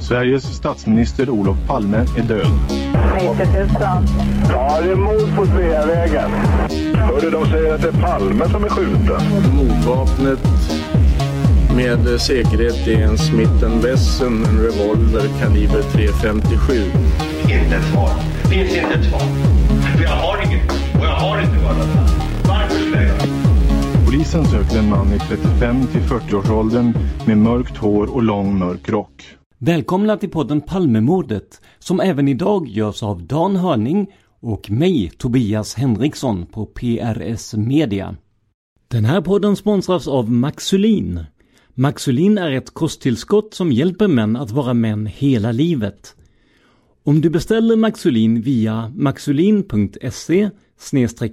Sveriges statsminister Olof Palme är död. 90 000. Ja, det är mord på Sveavägen. Hörde de säger att det är Palme som är skjuten. Mordvapnet med säkerhet är en Smith Wesson, en revolver kaliber .357. Inte ett svar. Finns inte ett svar. För jag har inget. Och jag har inte varit Varför skulle jag Polisen söker en man i 35 till 40-årsåldern med mörkt hår och lång mörk rock. Välkomna till podden Palmemordet som även idag görs av Dan Hörning och mig, Tobias Henriksson på PRS Media. Den här podden sponsras av Maxulin. Maxulin är ett kosttillskott som hjälper män att vara män hela livet. Om du beställer Maxulin via maxulin.se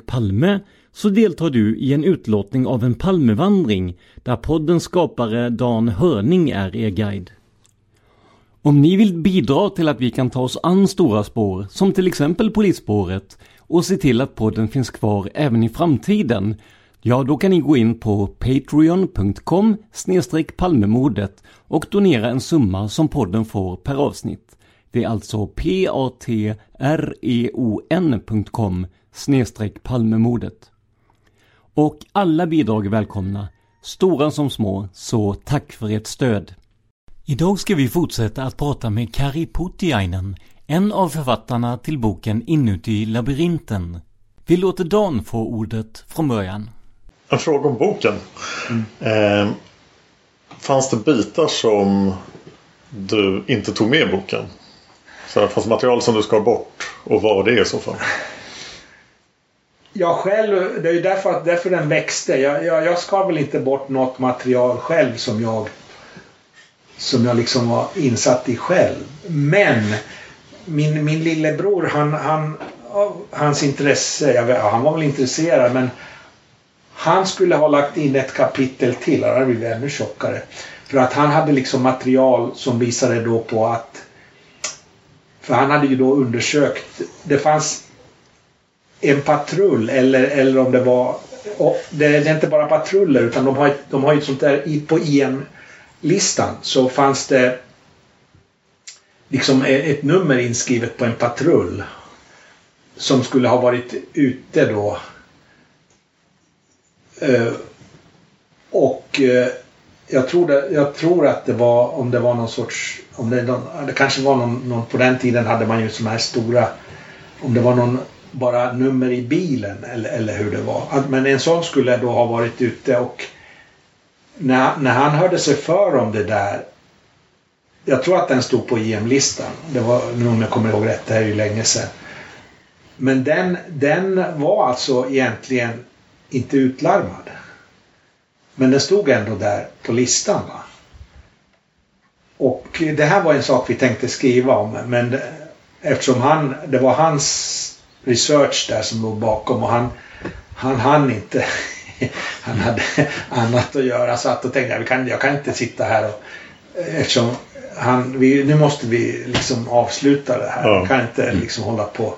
palme så deltar du i en utlåtning av en Palmevandring där poddens skapare Dan Hörning är er guide. Om ni vill bidra till att vi kan ta oss an stora spår, som till exempel polisspåret, och se till att podden finns kvar även i framtiden, ja då kan ni gå in på patreon.com palmemordet och donera en summa som podden får per avsnitt. Det är alltså patreon.com palmemordet. Och alla bidrag är välkomna, stora som små, så tack för ert stöd. Idag ska vi fortsätta att prata med Kari Putiainen, en av författarna till boken Inuti labyrinten. Vi låter Dan få ordet från början. En fråga om boken. Mm. Eh, fanns det bitar som du inte tog med i boken? Så det fanns material som du skar bort och vad var det i så fall? Jag själv, det är ju därför, därför den växte. Jag, jag, jag skar väl inte bort något material själv som jag som jag liksom var insatt i själv. Men min, min lillebror, han, han, hans intresse, jag vet, han var väl intresserad men han skulle ha lagt in ett kapitel till, han hade blivit ännu tjockare. För att han hade liksom material som visade då på att för han hade ju då undersökt, det fanns en patrull eller, eller om det var det, det är inte bara patruller utan de har, de har ju ett sånt där på IM listan så fanns det liksom ett nummer inskrivet på en patrull som skulle ha varit ute då. Eh, och eh, jag tror, det, jag tror att det var om det var någon sorts om det, det kanske var någon, någon, på den tiden hade man ju sådana här stora om det var någon bara nummer i bilen eller, eller hur det var. Men en sån skulle då ha varit ute och när, när han hörde sig för om det där jag tror att den stod på e IM-listan. Det var, nu om jag kommer ihåg rätt, det här är ju länge sedan. Men den, den var alltså egentligen inte utlarmad. Men den stod ändå där på listan. Va? Och det här var en sak vi tänkte skriva om men det, eftersom han, det var hans research där som låg bakom och han, han hann inte. han hade annat att göra så att då tänkte jag, jag kan, jag kan inte sitta här och eftersom han, vi, nu måste vi liksom avsluta det här. Ja. Vi kan inte liksom hålla på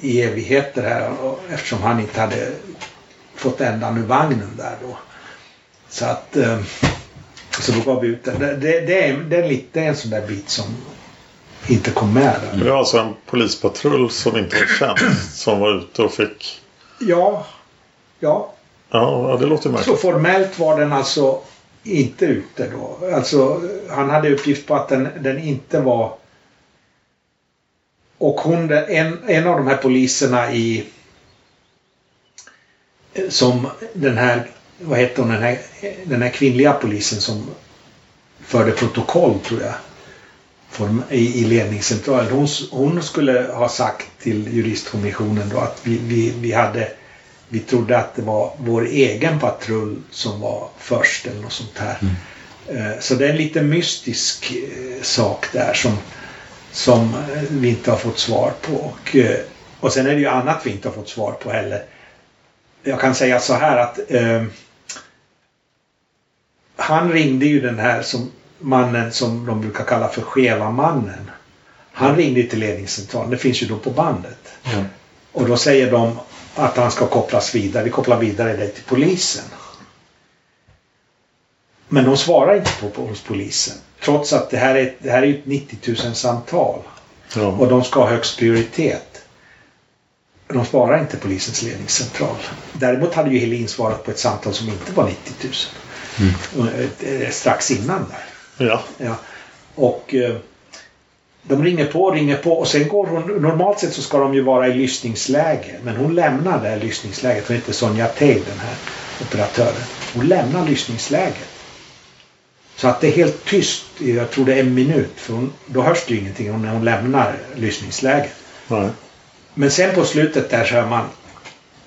i evigheter här och, eftersom han inte hade fått ändan ur vagnen där då. Så att eh, så då gav vi ut den. Det, det, det, är, det, är lite, det är en sån där bit som inte kom med där. Det var alltså en polispatrull som inte var tjänst som var ute och fick... Ja, ja. Ja, det låter Så formellt var den alltså inte ute då. Alltså han hade uppgift på att den, den inte var... Och hon, en, en av de här poliserna i... Som den här, vad heter hon, den här, den här kvinnliga polisen som förde protokoll tror jag. Form, i, I ledningscentralen. Hon, hon skulle ha sagt till juristkommissionen då att vi, vi, vi hade vi trodde att det var vår egen patrull som var först eller något sånt här. Eh, Så det är en lite mystisk eh, sak där som, som eh, vi inte har fått svar på. Och, och sen är det ju annat vi inte har fått svar på heller. Jag kan säga så här att eh, han ringde ju den här som mannen som de brukar kalla för skeva mannen. Han ringde till ledningscentralen, det finns ju då på bandet. Och då säger de att han ska kopplas vidare. Vi kopplar vidare det till polisen. Men de svarar inte på, på hos polisen. Trots att det här är, det här är ett 90 000 samtal. Ja. Och de ska ha högst prioritet. De svarar inte polisens ledningscentral. Däremot hade ju Helin svarat på ett samtal som inte var 90 000. Eh, Strax innan där. Ja. Ja. Och eh, de ringer på, ringer på och sen går hon... Normalt sett så ska de ju vara i lyssningsläge. Men hon lämnar det här lyssningsläget. Hon heter Sonja Tej, den här operatören. Hon lämnar lyssningsläget. Så att det är helt tyst i, jag tror det är en minut. För hon, då hörs det ju ingenting när hon lämnar lyssningsläget. Nej. Men sen på slutet där så hör man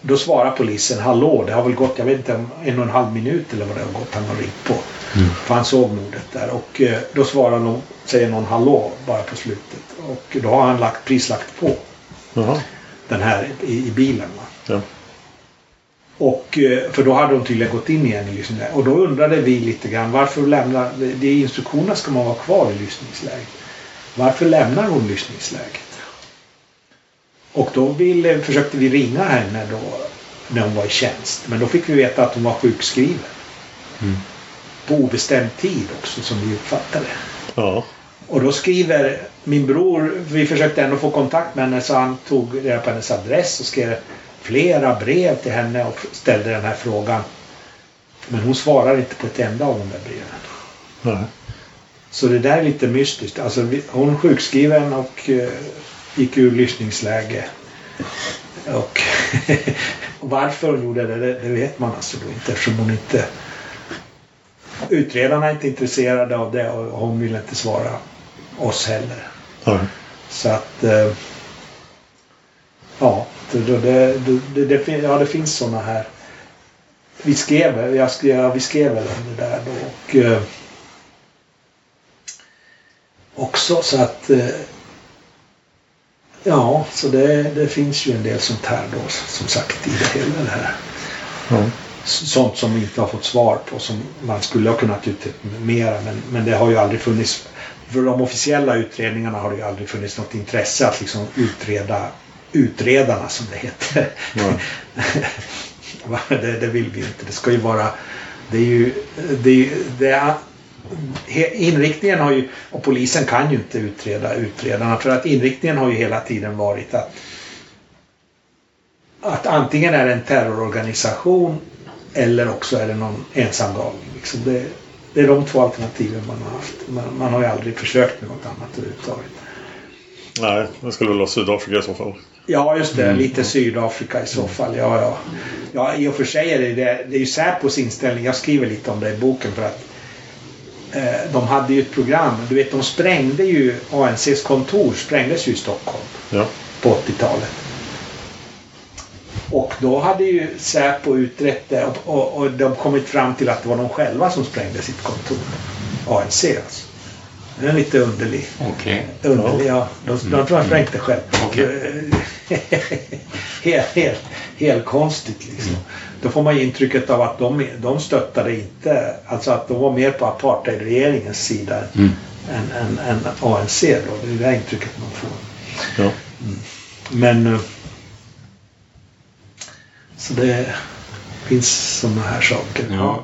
då svarar polisen hallå, det har väl gått, jag vet inte, en och en halv minut eller vad det har gått han har ringt på. För han såg mordet där och eh, då svarar någon, säger någon hallå bara på slutet. Och då har han lagt, prislagt på Jaha. den här i, i bilen. Ja. Och, eh, för då hade de tydligen gått in igen i lyssningsläget. Och då undrade vi lite grann varför lämnar, det i instruktionerna ska man vara kvar i lyssningsläget. Varför lämnar hon lyssningsläget? Och då ville, försökte vi ringa henne då när hon var i tjänst. Men då fick vi veta att hon var sjukskriven. På obestämd tid också som vi uppfattade. Ja. Och då skriver min bror, vi försökte ändå få kontakt med henne så han tog reda på hennes adress och skrev flera brev till henne och ställde den här frågan. Men hon svarar inte på ett enda av de där breven. Nej. Så det där är lite mystiskt. Alltså hon är sjukskriven och eh, gick ur lyssningsläge. Och, och varför hon gjorde det, det, det vet man alltså då inte eftersom hon inte... Utredarna är inte intresserade av det och hon vill inte svara oss heller. Nej. Så att... Eh, ja, det, det, det, ja, det finns sådana här. Vi skrev, jag skrev, ja, vi skrev väl om det där då. Och, eh, också så att... Ja, så det, det finns ju en del sånt här då som sagt i det hela det här. Ja. Sånt som vi inte har fått svar på som man skulle ha kunnat utreda mera men, men det har ju aldrig funnits för de officiella utredningarna har det ju aldrig funnits något intresse att liksom utreda utredarna som det heter. Va, det, det vill vi inte. Det ska ju vara det är ju det, det inriktningen har ju och polisen kan ju inte utreda utredarna för att inriktningen har ju hela tiden varit att att antingen är det en terrororganisation eller också är det någon ensam galning. Liksom det, det är de två alternativen man har haft. Man, man har ju aldrig försökt med något annat överhuvudtaget. Nej, det skulle väl vara Sydafrika i så fall. Ja, just det. Lite Sydafrika i så fall. Ja, ja. ja i och för sig är det, det, det är ju Säpos inställning. Jag skriver lite om det i boken för att de hade ju ett program. Du vet, de sprängde ju ANCs kontor sprängdes ju i Stockholm Ja. på 80-talet. Och då hade ju Säpo utrett det och, och, och de kommit fram till att det var de själva som sprängde sitt kontor. ANC alltså. Den är lite underlig. Okej. Underlig, ja. De, de tror jag sprängt det själv. helt, helt, helt konstigt liksom. Då får man ju intrycket av att de, de stöttade inte, alltså att de var mer på apartheidregeringens sida Mm. än, än, än ANC då. Det är det intrycket man får. Ja. Men... eh, Så det finns sådana här saker. Ja.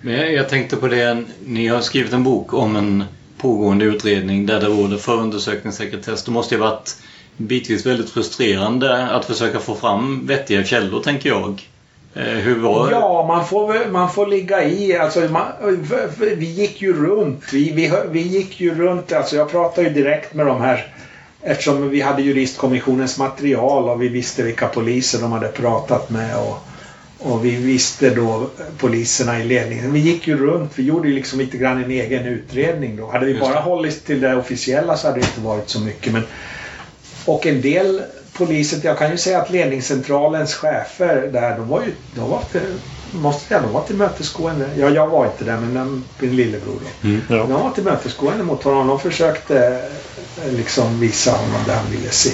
Men jag, tänkte på det, ni har skrivit en bok om en pågående utredning där det råder förundersökningssekretess. Det måste ju varit bitvis väldigt frustrerande att försöka få fram vettiga källor, tänker jag. Eh, hur var Ja, man får, man får ligga i. Alltså, man, vi gick ju runt. Vi, vi, vi gick ju runt. Alltså, jag pratade ju direkt med de här eftersom vi hade juristkommissionens material och vi visste vilka poliser de hade pratat med. Och, och vi visste då poliserna i ledningen. Vi gick ju runt. Vi gjorde ju liksom lite grann en egen utredning då. Hade vi bara det. hållit till det officiella så hade det inte varit så mycket. Men, och en del poliser, jag kan ju säga att ledningscentralens chefer där, de var ju, de var till, måste säga, de var tillmötesgående. Ja, jag var inte där, men min lillebror då. Mm. Ja. De var tillmötesgående mot honom. De försökte eh, liksom visa honom det han ville se.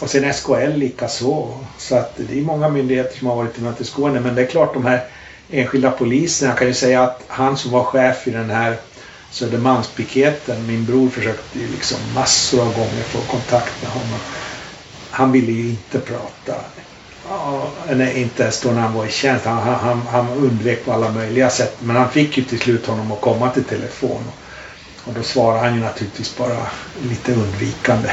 Och sen SKL lika så. Så att det är många myndigheter som har varit tillmötesgående. Men det är klart de här enskilda poliserna. Jag kan ju säga att han som var chef i den här Södermalmspiketen. Min bror försökte ju liksom massor av gånger få kontakt med honom. Han ville ju inte prata. Nej, inte ens då när han var i tjänst. Han, han, han, undvek på alla möjliga sätt. Men han fick ju till slut honom att komma till telefon. Och då svarade han ju naturligtvis bara lite undvikande.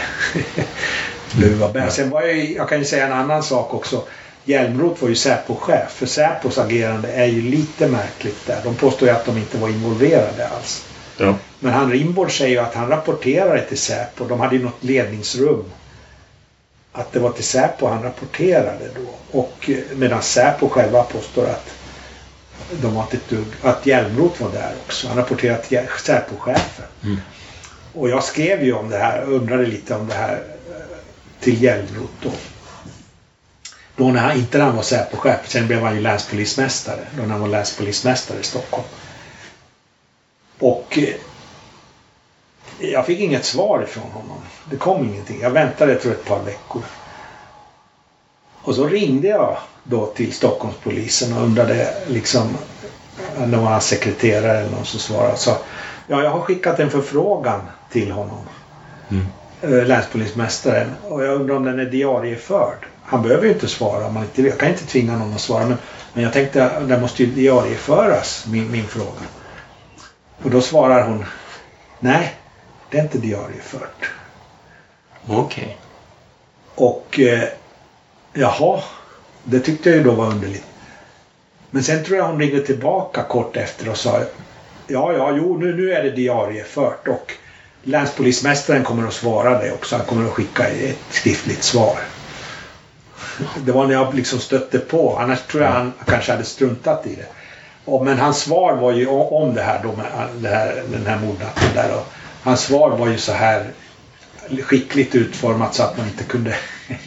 Luva bär. Sen var jag, jag kan ju säga en annan sak också. Hjälmroth var ju Säpo-chef. För Säpos agerande är ju lite märkligt där. De påstår ju att de inte var involverade alls. Ja. Men han Rimborg säger ju att han rapporterade till Säpo. De hade ju något ledningsrum. Att det var till Säpo han rapporterade då. Och eh, medan Säpo själva påstår att de var inte ett dugg, att Hjälmroth var där också. Han rapporterade till Säpo-chefen. Mm. Och jag skrev ju om det här, undrade lite om det här eh, till Hjälmroth då. Då när han, inte när han var Säpo-chef, sen blev han ju länspolismästare. Då när han var länspolismästare i Stockholm. Och eh, jag fick inget svar ifrån honom. Det kom ingenting. Jag väntade jag tror ett par veckor. Och så ringde jag då till Stockholmspolisen och undrade liksom om det var hans sekreterare eller någon som svarade. Så, ja, jag har skickat en förfrågan till honom. Mm. Eh, Länspolismästaren. Och jag undrar om den är diarieförd. Han behöver ju inte svara. om han inte, jag kan inte tvinga någon att svara. Men, men jag tänkte att den måste ju diarieföras, min, min fråga. Och då svarar hon Nej, det är inte diariefört. Okej. Och eh, jaha, det tyckte jag ju då var underligt. Men sen tror jag hon ringde tillbaka kort efter och sa Ja, ja, jo, nu, nu är det diariefört och länspolismästaren kommer att svara det också. Han kommer att skicka ett skriftligt svar. Det var när jag liksom stötte på. Annars tror jag han kanske hade struntat i det. Och, men hans svar var ju om det här då med det här, den här mordnatten där. Och hans svar var ju så här skickligt utformat så att man inte kunde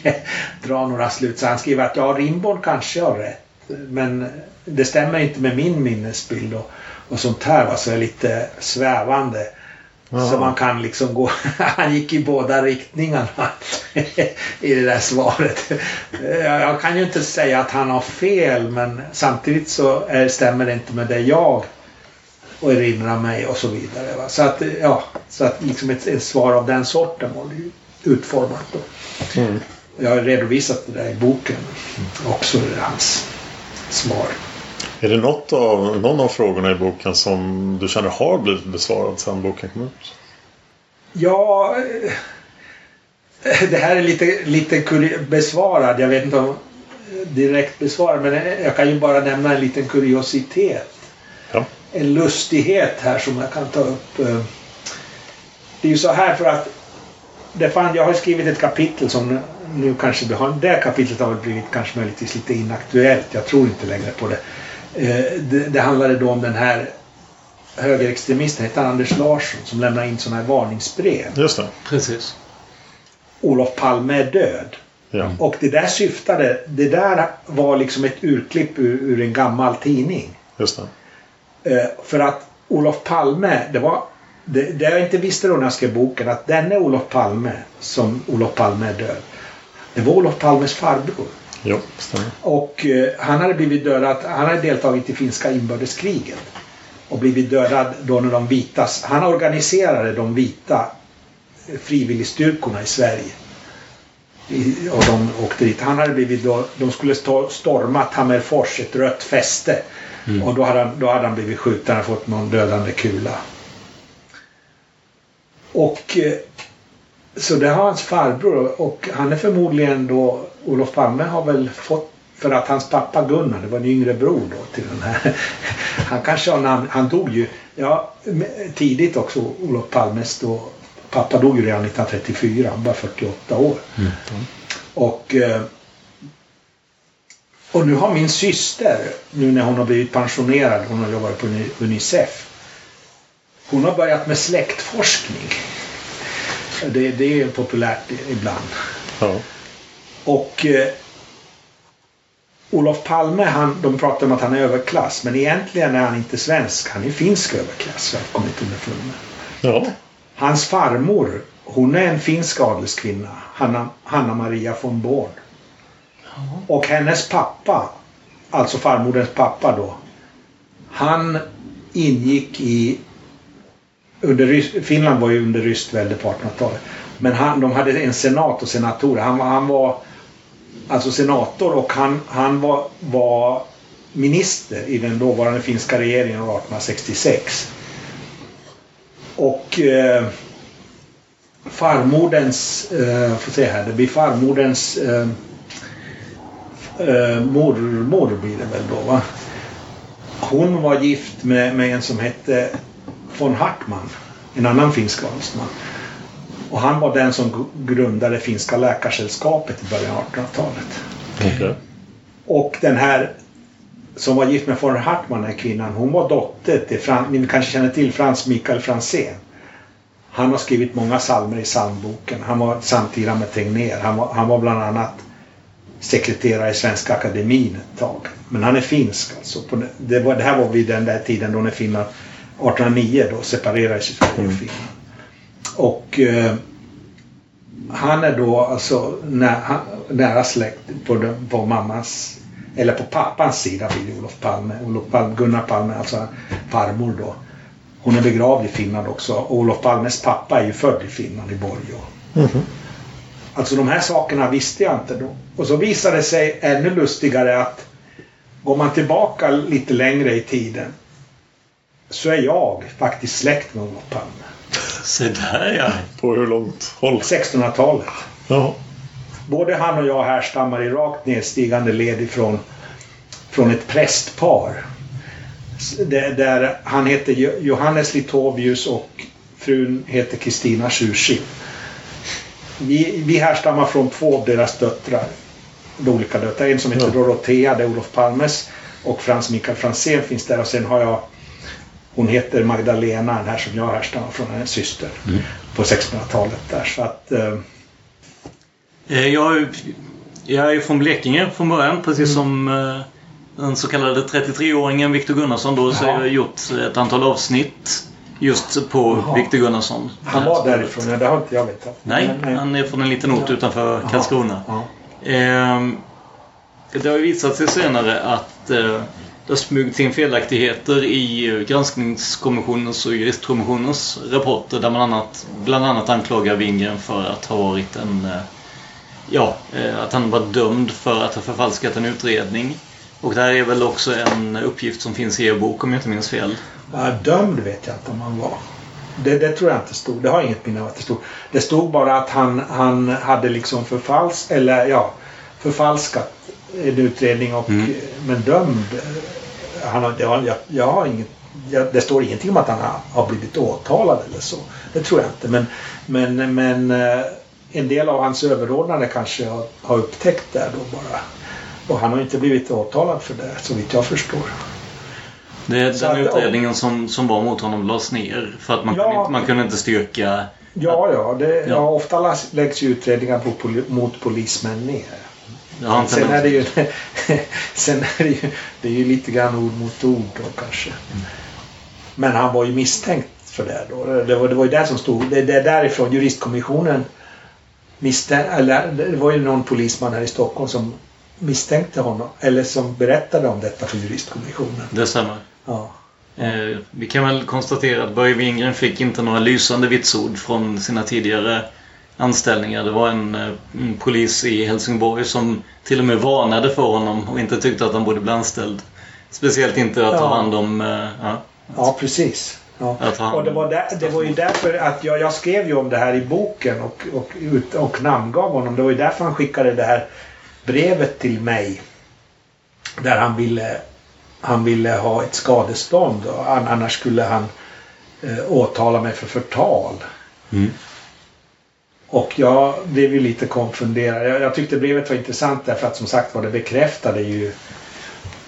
dra några slutsatser. Han skriver att ja, Rimborn kanske har rätt. Men det stämmer inte med min minnesbild och, och sånt här. Va? Så är lite svävande. Jaha. Så man kan liksom gå... Han gick i båda riktningarna i det där svaret. Jag kan ju inte säga att han har fel men samtidigt så stämmer det inte med det jag och erinrar mig och så vidare. Va? Så att, ja, så att liksom ett, ett svar av den sorten var ju utformat. Då. Mm. Jag har redovisat det där i boken också, hans svar. Är det något av, någon av frågorna i boken som du känner har blivit besvarad sedan boken kom ut? Ja, eh, det här är lite, lite besvarad. Jag vet inte om direkt besvarad men jag kan ju bara nämna en liten kuriositet. Ja. En lustighet här som jag kan ta upp. eh. Det är ju så här för att det fan, jag har skrivit ett kapitel som nu- kanske det kapitlet har blivit kanske möjligtvis lite inaktuellt. Jag tror inte längre på det. Eh, Det, det handlade då om den här högerextremisten, hette Anders Larsson, som lämnade in sådana här varningsbrev. Just det. Precis. Olof Palme är död. Ja. Och det där syftade, det där var liksom ett urklipp ur, ur en gammal tidning. Just det. Eh, för att Olof Palme, det var det, det jag inte visste då när jag skrev boken, att denne Olof Palme, som Olof Palme är död, det var Olof Palmes farbror. Jo, stämmer. Och eh, han hade blivit dödad, han hade deltagit i finska inbördeskriget. Och blivit dödad då när de vitas, han organiserade de vita frivilligstyrkorna i Sverige. I, och de åkte dit. Han hade blivit då, de skulle storma Tammerfors, ett rött fäste. Och då hade, han, då hade han blivit skjuten och fått någon dödande kula. Och eh, så det har hans farbror och han är förmodligen då Olof Palme har väl fått för att hans pappa Gunnar, det var en yngre bror då till den här. Han kanske har namn, han dog ju ja, tidigt också Olof Palmes då. Pappa dog ju redan 1934, han var 48 år. Och eh, och nu har min syster, nu när hon har blivit pensionerad, hon har jobbat på Uni- Unicef. Hon har börjat med släktforskning. Det, det är populärt ibland. Ja. Och eh, Olof Palme, han, de pratar om att han är överklass. Men egentligen är han inte svensk. Han är finsk överklass. jag kommit underfund med. Ja. Hans farmor, hon är en finsk adelskvinna. Hanna, Hanna Maria von Born. Och hennes pappa, alltså farmoderns pappa då. Han ingick i... Under, Finland var ju under ryskt välde på 1800-talet. Men han, de hade en senat och senatorer. Han, var- han var alltså senator och han, han var, var minister i den dåvarande finska regeringen 1866. Och eh, farmoderns, eh, får se här, det blir farmoderns eh, eh, mormor blir det väl då va? Hon var gift med, med en som hette von Hartmann, en annan finsk adelsman. Och han var den som grundade finska läkarsällskapet i början av 1800-talet. Okej. Och den här som var gift med von Hartmann, den kvinnan, hon var dotter till, Fran, ni kanske känner till Frans Mikael Franzén. Han har skrivit många psalmer i psalmboken. Han var samtida med Tegnér. Han var, han var bland annat sekreterare i Svenska Akademin ett tag. Men han är finsk alltså. Det, var, det här var vid den där tiden då när Finland 1809 då separerades Sverige och Finland. Och eh, han är då alltså nä, han, nära släkt på, den- på mammas eller på pappans sida det Olof Palme. Olof Palme Gunnar Palme, alltså farmor då. Hon är begravd i Finland också. Och Olof Palmes pappa är ju född i Finland, i Borgå. Alltså de här sakerna visste jag inte då. Och så visade det sig ännu lustigare att går man tillbaka lite längre i tiden så är jag faktiskt släkt med Olof Palme. Se där ja. På hur långt håll? 1600-talet. Ja. Både han och jag härstammar i rakt nedstigande led ifrån från ett prästpar. Där, han heter Jo- Johannes Litovius och frun heter Kristina Schursi. Vi, vi härstammar från två av deras döttrar. De olika döttrar. En som heter Ja. Dorotea, det är Olof Palmes. Och Frans Mikael Franzén finns där. Och sen har jag hon heter Magdalena, den här som jag härstammar från, en syster. På 1600-talet där. Så att... Eh, Eh, Jag, jag är ju från Blekinge från början, precis som eh, den så kallade 33-åringen Viktor Gunnarsson då. Så Jaha. jag har gjort ett antal avsnitt just på Jaha. Viktor Gunnarsson. han var därifrån, ja, det har inte jag vetat. Nej, Men, eh, han är från en liten ort utanför Jaha. Karlskrona. Ja. Eh, det har ju visat sig senare att eh, det har smugit in felaktigheter i granskningskommissionens och juristkommissionens rapporter där man annat, bland annat anklagar Wingren för att ha varit en... Eh, ja, eh, att han var dömd för att ha förfalskat en utredning. Och det här är väl också en uppgift som finns i er bok om jag inte minns fel. Ja, dömd vet jag inte om han var. Det, det tror jag inte stod. Det har jag inget minne av att det stod. Det stod bara att han, han hade liksom förfals eller ja, förfalskat en utredning och Mm. men dömd. Han det har, jag, jag har inget, jag, det står ingenting om att han har, har blivit åtalad eller så. Det tror jag inte. Men, men, men eh, en del av hans överordnade kanske har, har upptäckt det då bara. Och han har inte blivit åtalad för det så vitt jag förstår. Det, den att- utredningen som, som var mot honom lades ner för att man, Ja. kunde inte, man kunde inte styrka Ja, ja. Det, ja. ofta läggs utredningar på, mot polismän ner. Ja, sen är det ju, sen är det ju, det är ju lite grann ord mot ord då kanske. Mm. Men han var ju misstänkt för det då. Det var, det var ju det som stod, det, det är därifrån juristkommissionen misstänk, eller det var ju någon polisman här i Stockholm som misstänkte honom, eller som berättade om detta för juristkommissionen. Det stämmer. Ja. Eh, vi kan väl konstatera att Börje Wingren fick inte några lysande vitsord från sina tidigare anställningar. Det var en, eh, en, polis i Helsingborg som till och med varnade för honom och inte tyckte att han borde bli anställd. Speciellt inte att ja. ta hand om... Eh, ja, ja precis. Ja. Och det var, där, det var ju därför att jag, jag skrev ju om det här i boken och, och, och, och namngav honom. Det var ju därför han skickade det här brevet till mig. Där han ville, han ville ha ett skadestånd. Och annars skulle han eh, åtala mig för förtal. Mm. Och jag blev ju lite konfunderad. Jag, jag, tyckte brevet var intressant därför att som sagt var det bekräftade ju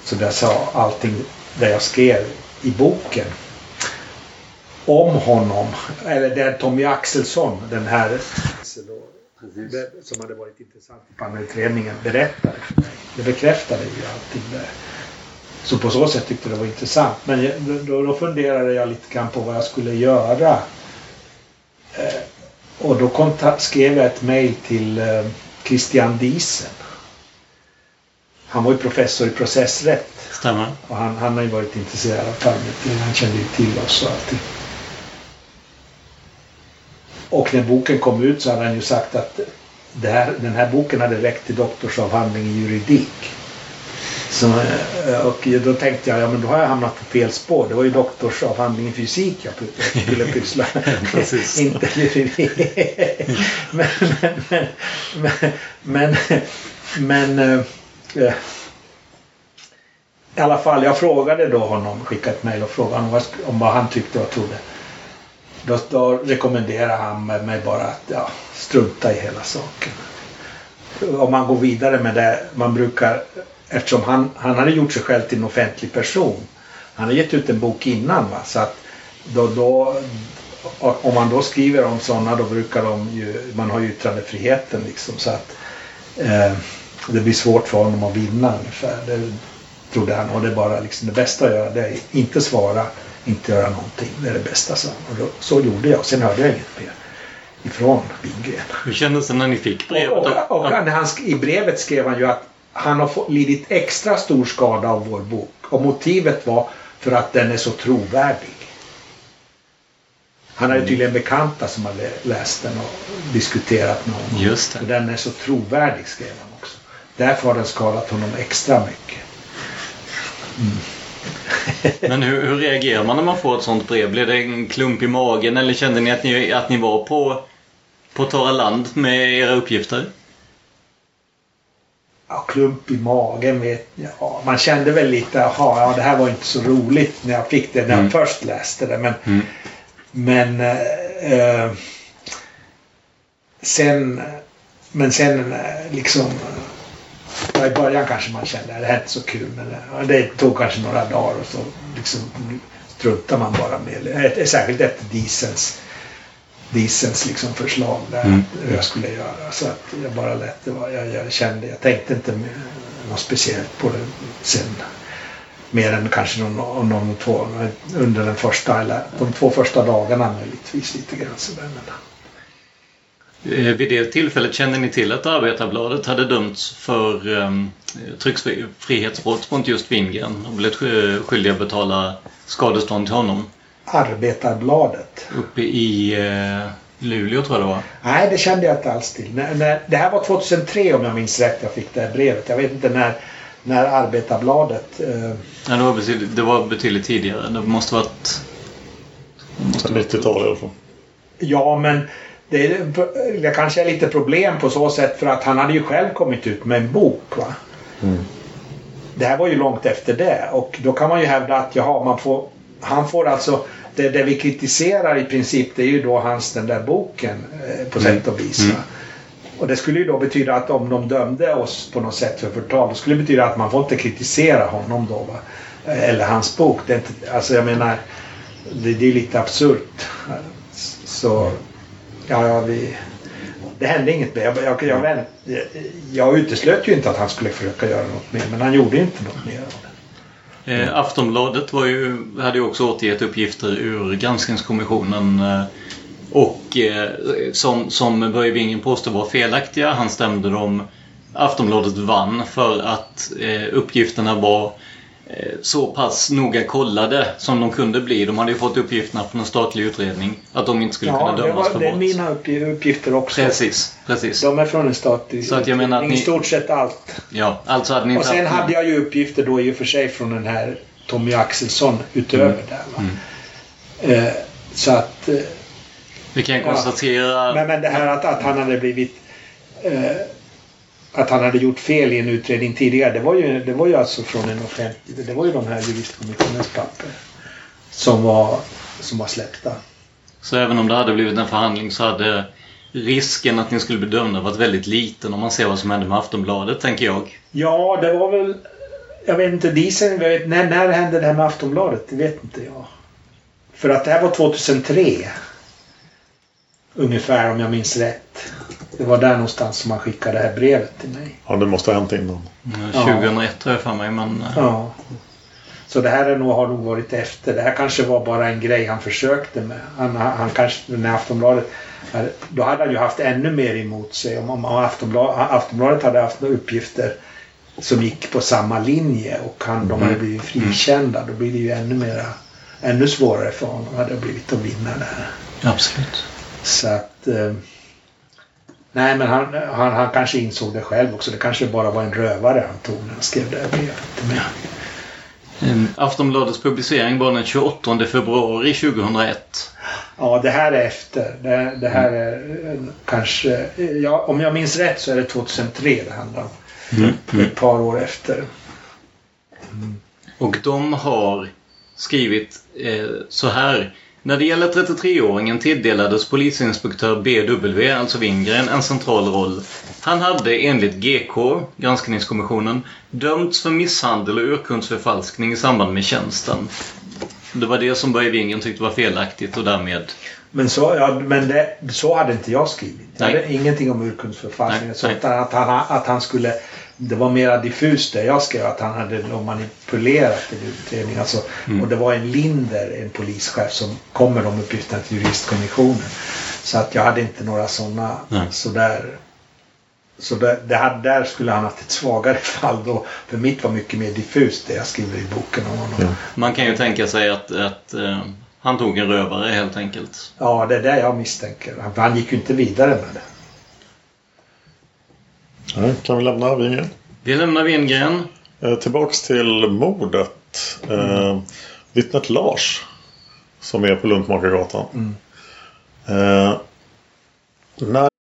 som jag sa allting det jag skrev i boken om honom. Eller det Tommy Axelsson, den här som hade varit intressant i panelutredningen, berättade för mig. Det bekräftade ju allting där. Så på så sätt tyckte jag det var intressant. Men då, då funderade jag lite grann på vad jag skulle göra. Eh, och då kontakt, skrev jag ett mejl till eh, Christian Diesen. Han var ju professor i processrätt. Stämmer. Och han, han har ju varit intresserad av Palme. Han kände ju till oss och allting. Och när boken kom ut så hade han ju sagt att här, den här boken hade räckt till doktorsavhandling i juridik. Så, eh, och då tänkte jag, ja men då har jag hamnat på fel spår. Det var ju doktorsavhandling i fysik jag skulle pyssla Inte juridik. men, men, men, men, men äh, i alla fall, jag frågade då honom, skickade ett mejl och frågade honom vad, om vad han tyckte och trodde. Då, då rekommenderar han mig bara att ja, strunta i hela saken. Om man går vidare med det, man brukar, eftersom han, han hade gjort sig själv till en offentlig person. Han har gett ut en bok innan va, så att då, då om man då skriver om sådana då brukar de ju, man har ju yttrandefriheten liksom så att eh, det blir svårt för honom att vinna ungefär. Det trodde han och det är bara liksom det bästa att göra det är inte svara inte göra någonting. Det är det bästa, han. Och då, så gjorde jag. Sen hörde jag inget mer ifrån Wingren. Hur kändes det när ni fick brevet? Och, och, och han, I brevet skrev han ju att han har fått, lidit extra stor skada av vår bok. Och motivet var för att den är så trovärdig. Han hade mm. tydligen bekanta som hade läst den och diskuterat med honom. Just det. Och den är så trovärdig skrev han också. Därför har den skadat honom extra mycket. Mm. Men hur, hur, reagerar man när man får ett sånt brev? Blir det en klump i magen eller kände ni att ni, att ni var på, på torra land med era uppgifter? Ja, klump i magen vet ja, Man kände väl lite, jaha, ja det här var inte så roligt när jag fick det när mm. jag först läste det. Men, mm. men eh, sen, men sen eh, liksom I början kanske man kände att det här är inte så kul men det tog kanske några dagar och så liksom struntar man bara med Särskilt efter Diesens, Diesens liksom förslag där mm. hur jag skulle göra. Så att jag bara lät det vara. Jag, jag kände, jag tänkte inte något speciellt på det sen. Mer än kanske någon, någon två, under den första, eller de två första dagarna möjligtvis lite grann sådär. Men, Eh, vid det tillfället kände ni till att Arbetarbladet hade dömts för um, tryckfrihetsbrott mot just Wingren och blivit skyldiga att betala skadestånd till honom? Arbetarbladet? Uppe i uh, Luleå tror jag det var. Nej, det kände jag inte alls till. När, när, det här var 2003 om jag minns rätt jag fick det här brevet. Jag vet inte när, när Arbetarbladet... Uh... Ja, det, var betydligt, det var betydligt tidigare. Det måste varit... 90-tal i alla fall. Ja, men det, det kanske är lite problem på så sätt för att han hade ju själv kommit ut med en bok. Va? Mm. Det här var ju långt efter det och då kan man ju hävda att jaha, man får, han får alltså det, det vi kritiserar i princip det är ju då hans den där boken eh, på mm. sätt och vis. Mm. Och det skulle ju då betyda att om de dömde oss på något sätt för förtal, då skulle det betyda att man får inte kritisera honom då. Va? Eller hans bok. Det är inte, alltså jag menar, det, det är lite absurt. Så ja, ja vi, det hände inget mer. Jag, jag, jag, vänt, jag, jag uteslöt ju inte att han skulle försöka göra något mer men han gjorde inte något mer. Eh, Aftonbladet var ju, hade ju också återgett uppgifter ur granskningskommissionen eh, och eh, som, som Börje Wingen påstår var felaktiga. Han stämde dem. Aftonbladet vann för att eh, uppgifterna var eh, så pass noga kollade som de kunde bli. De hade ju fått uppgifterna från en statlig utredning att de inte skulle Ja, kunna det, dömas var, för det är brott. mina uppgi- uppgifter också. Precis, precis. De är från en statlig Så att jag menar att ni- I stort sett allt. Ja, alltså hade ni Och sen hade jag ju uppgifter då i och för sig från den här Tommy Axelsson utöver Mm. där. Va? Eh, så att... Eh, Vi kan Ja. konstatera... men, men det här att, att han hade blivit... Eh, att han hade gjort fel i en utredning tidigare. Det var ju, det var ju alltså från en offentlig... Det var ju de här juristkommissionens papper. Som var, som var släppta. Så även om det hade blivit en förhandling så hade risken att ni skulle bli dömda varit väldigt liten om man ser vad som hände med Aftonbladet, tänker jag. Ja, det var väl... Jag vet inte, vet, när, när hände det här med Aftonbladet? Det vet inte jag. För att det här var 2003. Ungefär om jag minns rätt. Det var där någonstans som man skickade det här brevet till mig. Ja, det måste ha hänt innan. Ja. 2001 tror jag för mig, men... eh, Ja. Så det här är nog, har nog varit efter. Det här kanske var bara en grej han försökte med. Han, han kanske, när Aftonbladet, då hade han ju haft ännu mer emot sig. Om, om Aftonbladet, Aftonbladet hade haft några uppgifter som gick på samma linje och han, de hade blivit frikända. Då blir det ju ännu mera, ännu svårare för honom hade det blivit att vinna det här. Absolut. Så att... Eh, nej, men han, han, han kanske insåg det själv också. Det kanske bara var en rövare han tog när han skrev det här brevet. Mm, Aftonbladets publicering var den 28 februari 2001. Ja, det här är efter. Det, det här är eh, kanske... Ja, om jag minns rätt så är det 2003 det handlar om. Mm. Ett par år efter. Och de har skrivit eh, så här. När det gäller 33-åringen tilldelades polisinspektör BW, alltså Wingren, en central roll. Han hade enligt GK, granskningskommissionen, dömts för misshandel och urkundsförfalskning i samband med tjänsten. Det var det som Börje Wingren tyckte var felaktigt och därmed... Men så, ja, men det, så hade inte jag skrivit. Jag Nej. ingenting om urkundsförfalskning. Nej, Så nej. att, att, han, att han skulle... Det var mera diffust det jag skrev att han hade manipulerat en utredning. Alltså, Mm. Och det var en Linder, en polischef, som kom med de uppgifterna till juristkommissionen. Så att jag hade inte några sådana sådär... Så där, det hade, där skulle han haft ett svagare fall då. För mitt var mycket mer diffust det jag skriver i boken om honom. Man kan ju tänka sig att, att eh, han tog en rövare helt enkelt. Ja, det är det jag misstänker. Han, han gick ju inte vidare med det. Nej, kan vi lämna Wingen? Vi lämnar Wingren. Eh, tillbaks till mordet. Eh, vittnet Lars. Som är på Luntmakargatan. Eh, när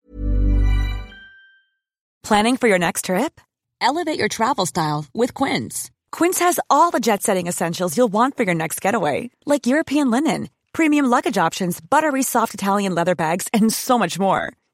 Planning for your next trip? Elevate your travel style with Quince. Quince has all the jet setting essentials you'll want for your next getaway, like European linen, premium luggage options, buttery soft Italian leather bags, and so much more.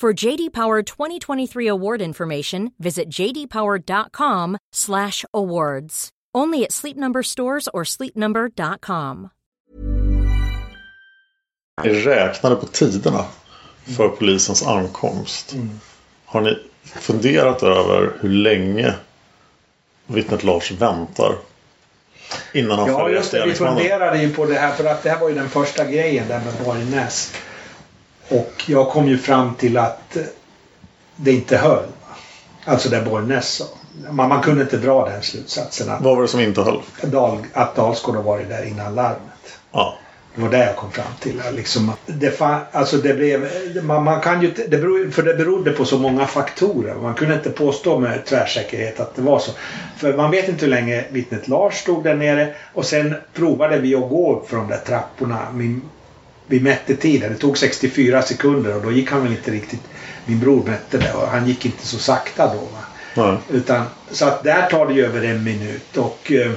For JD Power 2023 award information, visit jdpower.com/awards. Only at Sleep Number stores or sleepnumber.com. är räknade på tiderna för polisens ankomst. Mm. Har ni funderat över hur länge vittnet Lars väntar innan han Ja, får just det. Vi funderade ju på det här för att det här var ju den första grejen där med Borgnäs. Och jag kom ju fram till att eh, det inte höll. Alltså det Borgnäs sa. Man, man kunde inte dra den slutsatsen att, Vad var det som inte höll? Dal, att Dalsgård har varit där innan larmet. Ja. Det var det jag kom fram till. Liksom, det, fa- alltså det, blev, man, man kan ju, det beror, för det berodde på så många faktorer. Man kunde inte påstå med tvärsäkerhet att det var så. För man vet inte hur länge vittnet Lars stod där nere och sen provade vi att gå upp för de där trapporna. Min, vi mätte tiden. Det tog 64 sekunder och då gick han väl inte riktigt... Min bror mätte det och han gick inte så sakta då. Nej. Utan, så att där tar det ju över en minut. Och, eh,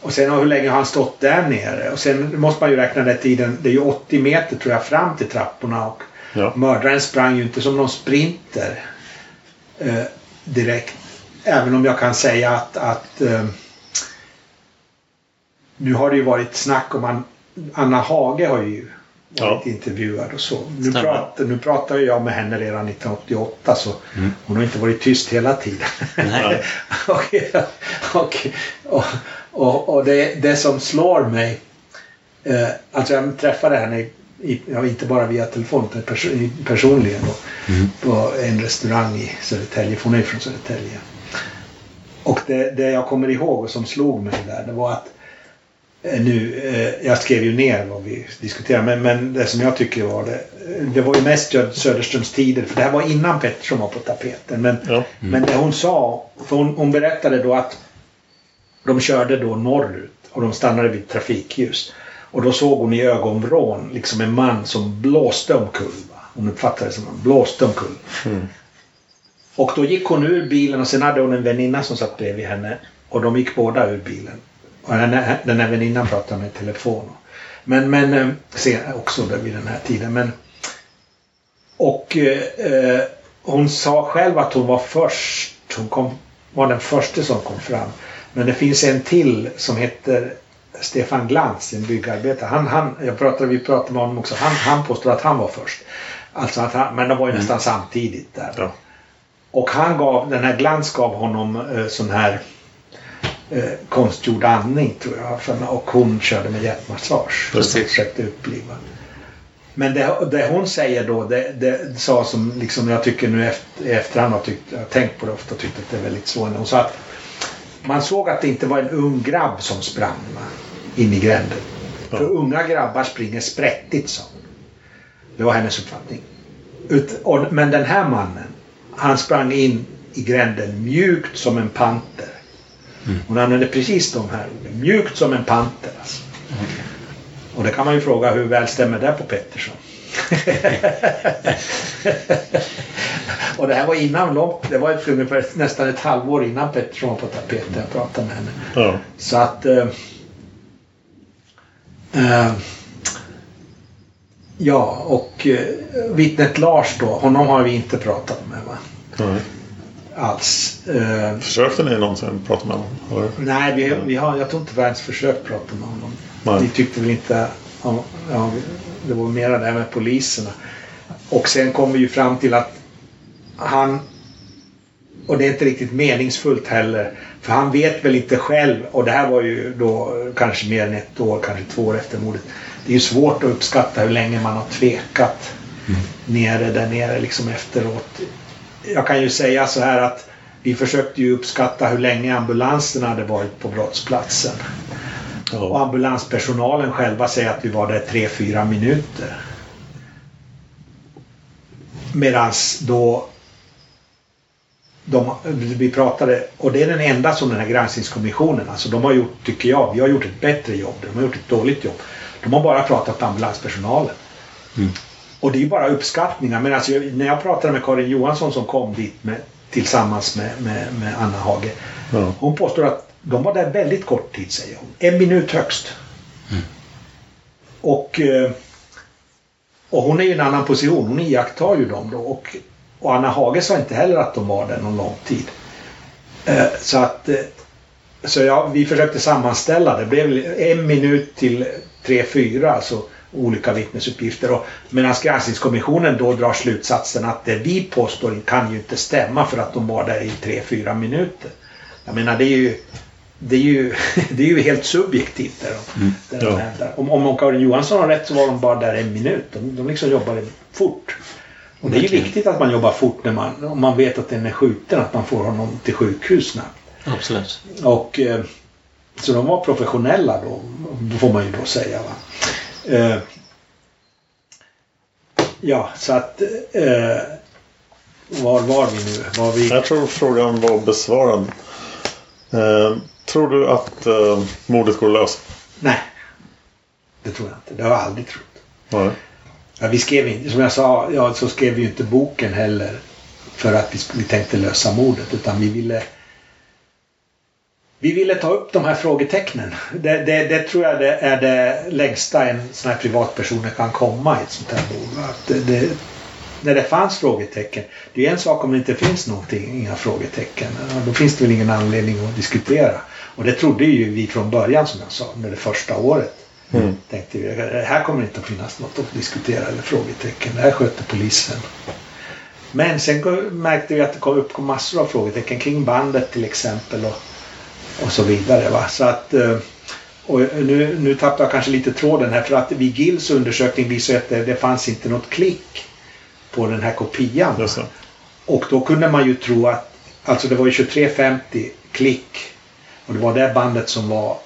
och sen hur länge har han stått där nere? Och sen måste man ju räkna den tiden. Det är ju 80 meter tror jag fram till trapporna. Och Ja. mördaren sprang ju inte som någon sprinter eh, direkt. Även om jag kan säga att, att eh, nu har det ju varit snack om an, Anna Hage har ju varit intervjuad och så. Nu, pratar, nu pratar jag med henne redan 1988 så hon har inte varit tyst hela tiden. Nej. och och, och, och, och det, det som slår mig eh, Alltså jag träffade henne i, ja, inte bara via telefon utan pers personligen då, på en restaurang i Södertälje, för hon är från Södertälje. Och det, det jag kommer ihåg och som slog mig där det var att eh, nu, eh, jag skrev ju ner vad vi diskuterade men, men det som jag tycker var det det var ju mest Söderströms tider för det här var innan Pettersson var på tapeten men, Ja. men det hon sa, för hon, hon berättade då att de körde då norrut och de stannade vid trafikljus. Och då såg hon i ögonvrån liksom en man som blåste omkull. Va? Hon uppfattade det som han blåste omkull. Och då gick hon ur bilen och sen hade hon en väninna som satt bredvid henne. Och de gick båda ur bilen. Och den här, den här väninnan pratade med telefon. Men, men eh, också vid den här tiden. Men, och eh, hon sa själv att hon var först. Hon kom, var den första som kom fram. Men det finns en till som heter Stefan Glans, en byggarbetare. Han, han, jag pratade, vi pratade med honom också. Han, han påstår att han var först. Alltså att han, men de var ju nästan samtidigt där. Ja. Och han gav, den här Glans gav honom eh, sån här eh, konstgjord andning tror jag. Och hon körde med hjärtmassage. Precis. Och försökte uppliva. Men det, det hon säger då, det, det sa som liksom jag tycker nu efter, i efterhand har tyckt, jag har tänkt på det ofta och tyckt att det är väldigt svårt. Hon sa att man såg att det inte var en ung grabb som sprang va, in i gränden. För unga grabbar springer sprättigt sa hon. Det var hennes uppfattning. Ut, och, men den här mannen, han sprang in i gränden mjukt som en panter. Hon använde precis de här orden. Mjukt som en panter. Alltså. Och det kan man ju fråga hur väl stämmer det på Pettersson? och det här var innan långt. Det var ett, ungefär nästan ett halvår innan Pettersson var på tapeten. Jag pratade med henne. Ja. Så att... Eh, eh, ja, och eh, vittnet Lars då. Honom har vi inte pratat med va? Nej. Alls. Eh, Försökte ni någonsin prata med honom? Eller? nej, vi, vi har, jag tror inte vi ens försökt prata med honom. Nej. Vi tyckte väl inte... Ja, ja, det var mera det här med poliserna. Och sen kom vi ju fram till att han... Och det är inte riktigt meningsfullt heller. För han vet väl inte själv. Och det här var ju då kanske mer än ett år, kanske två år efter mordet. Det är ju svårt att uppskatta hur länge man har tvekat. Nere där nere liksom efteråt. Jag kan ju säga så här att vi försökte ju uppskatta hur länge ambulanserna hade varit på brottsplatsen. Och ambulanspersonalen själva säger att vi var där 3-4 minuter. Medans då de, vi pratade, och det är den enda som den här granskningskommissionen, alltså de har gjort, tycker jag, vi har gjort ett bättre jobb, de har gjort ett dåligt jobb. De har bara pratat med ambulanspersonalen. Och det är bara uppskattningar. Men alltså, när jag pratade med Karin Johansson som kom dit med, tillsammans med, med, med Anna Hage. Ja. Hon påstår att de var där väldigt kort tid säger hon. En minut högst. Och, eh, och hon är ju i en annan position. Hon iakttar ju dem då. Och, och Anna Hage sa inte heller att de var där någon lång tid. Eh, Så att eh, så ja, vi försökte sammanställa. Det blev en minut till tre, fyra. Alltså olika vittnesuppgifter. Medan granskningskommissionen då drar slutsatsen att det vi påstår kan ju inte stämma för att de var där i tre fyra minuter. Jag menar det är ju det är ju, det är ju helt subjektivt. Där de, Mm. där de. Om, om Karin Johansson har rätt så var de bara där en minut. De, de liksom jobbade fort. Och det är ju viktigt att man jobbar fort när man, om man vet att den är skjuten, att man får honom till sjukhus snabbt. Absolut. Och, eh, så de var professionella då, får man ju då säga. Va? Eh, ja, så att... Eh, var var vi nu? Var vi... Jag tror frågan var besvarad. Eh, tror du att eh, mordet går lösa? Nej. Det tror jag inte. Det har jag aldrig trott. Nej. Ja, vi skrev inte, som jag sa, ja, så skrev vi ju inte boken heller för att vi, vi tänkte lösa mordet utan vi ville vi ville ta upp de här frågetecknen. Det, det, det tror jag det är det längsta en sån här privatperson kan komma i ett sånt här? Att det, när det fanns frågetecken. Det är en sak om det inte finns någonting, inga frågetecken. Då finns det väl ingen anledning att diskutera. Och det trodde ju vi från början som jag sa, under det första året. Mm. Tänkte vi, här kommer det inte att finnas något att diskutera eller frågetecken. Det här sköter polisen. Men sen märkte vi att det kom upp massor av frågetecken kring bandet till exempel och, och så vidare. Va? Så att, eh, och nu, nu tappar jag kanske lite tråden här för att vid Gills undersökning visade att det, det fanns inte något klick på den här kopian. Och då kunde man ju tro att, alltså det var ju 2350 klick och det var det bandet som var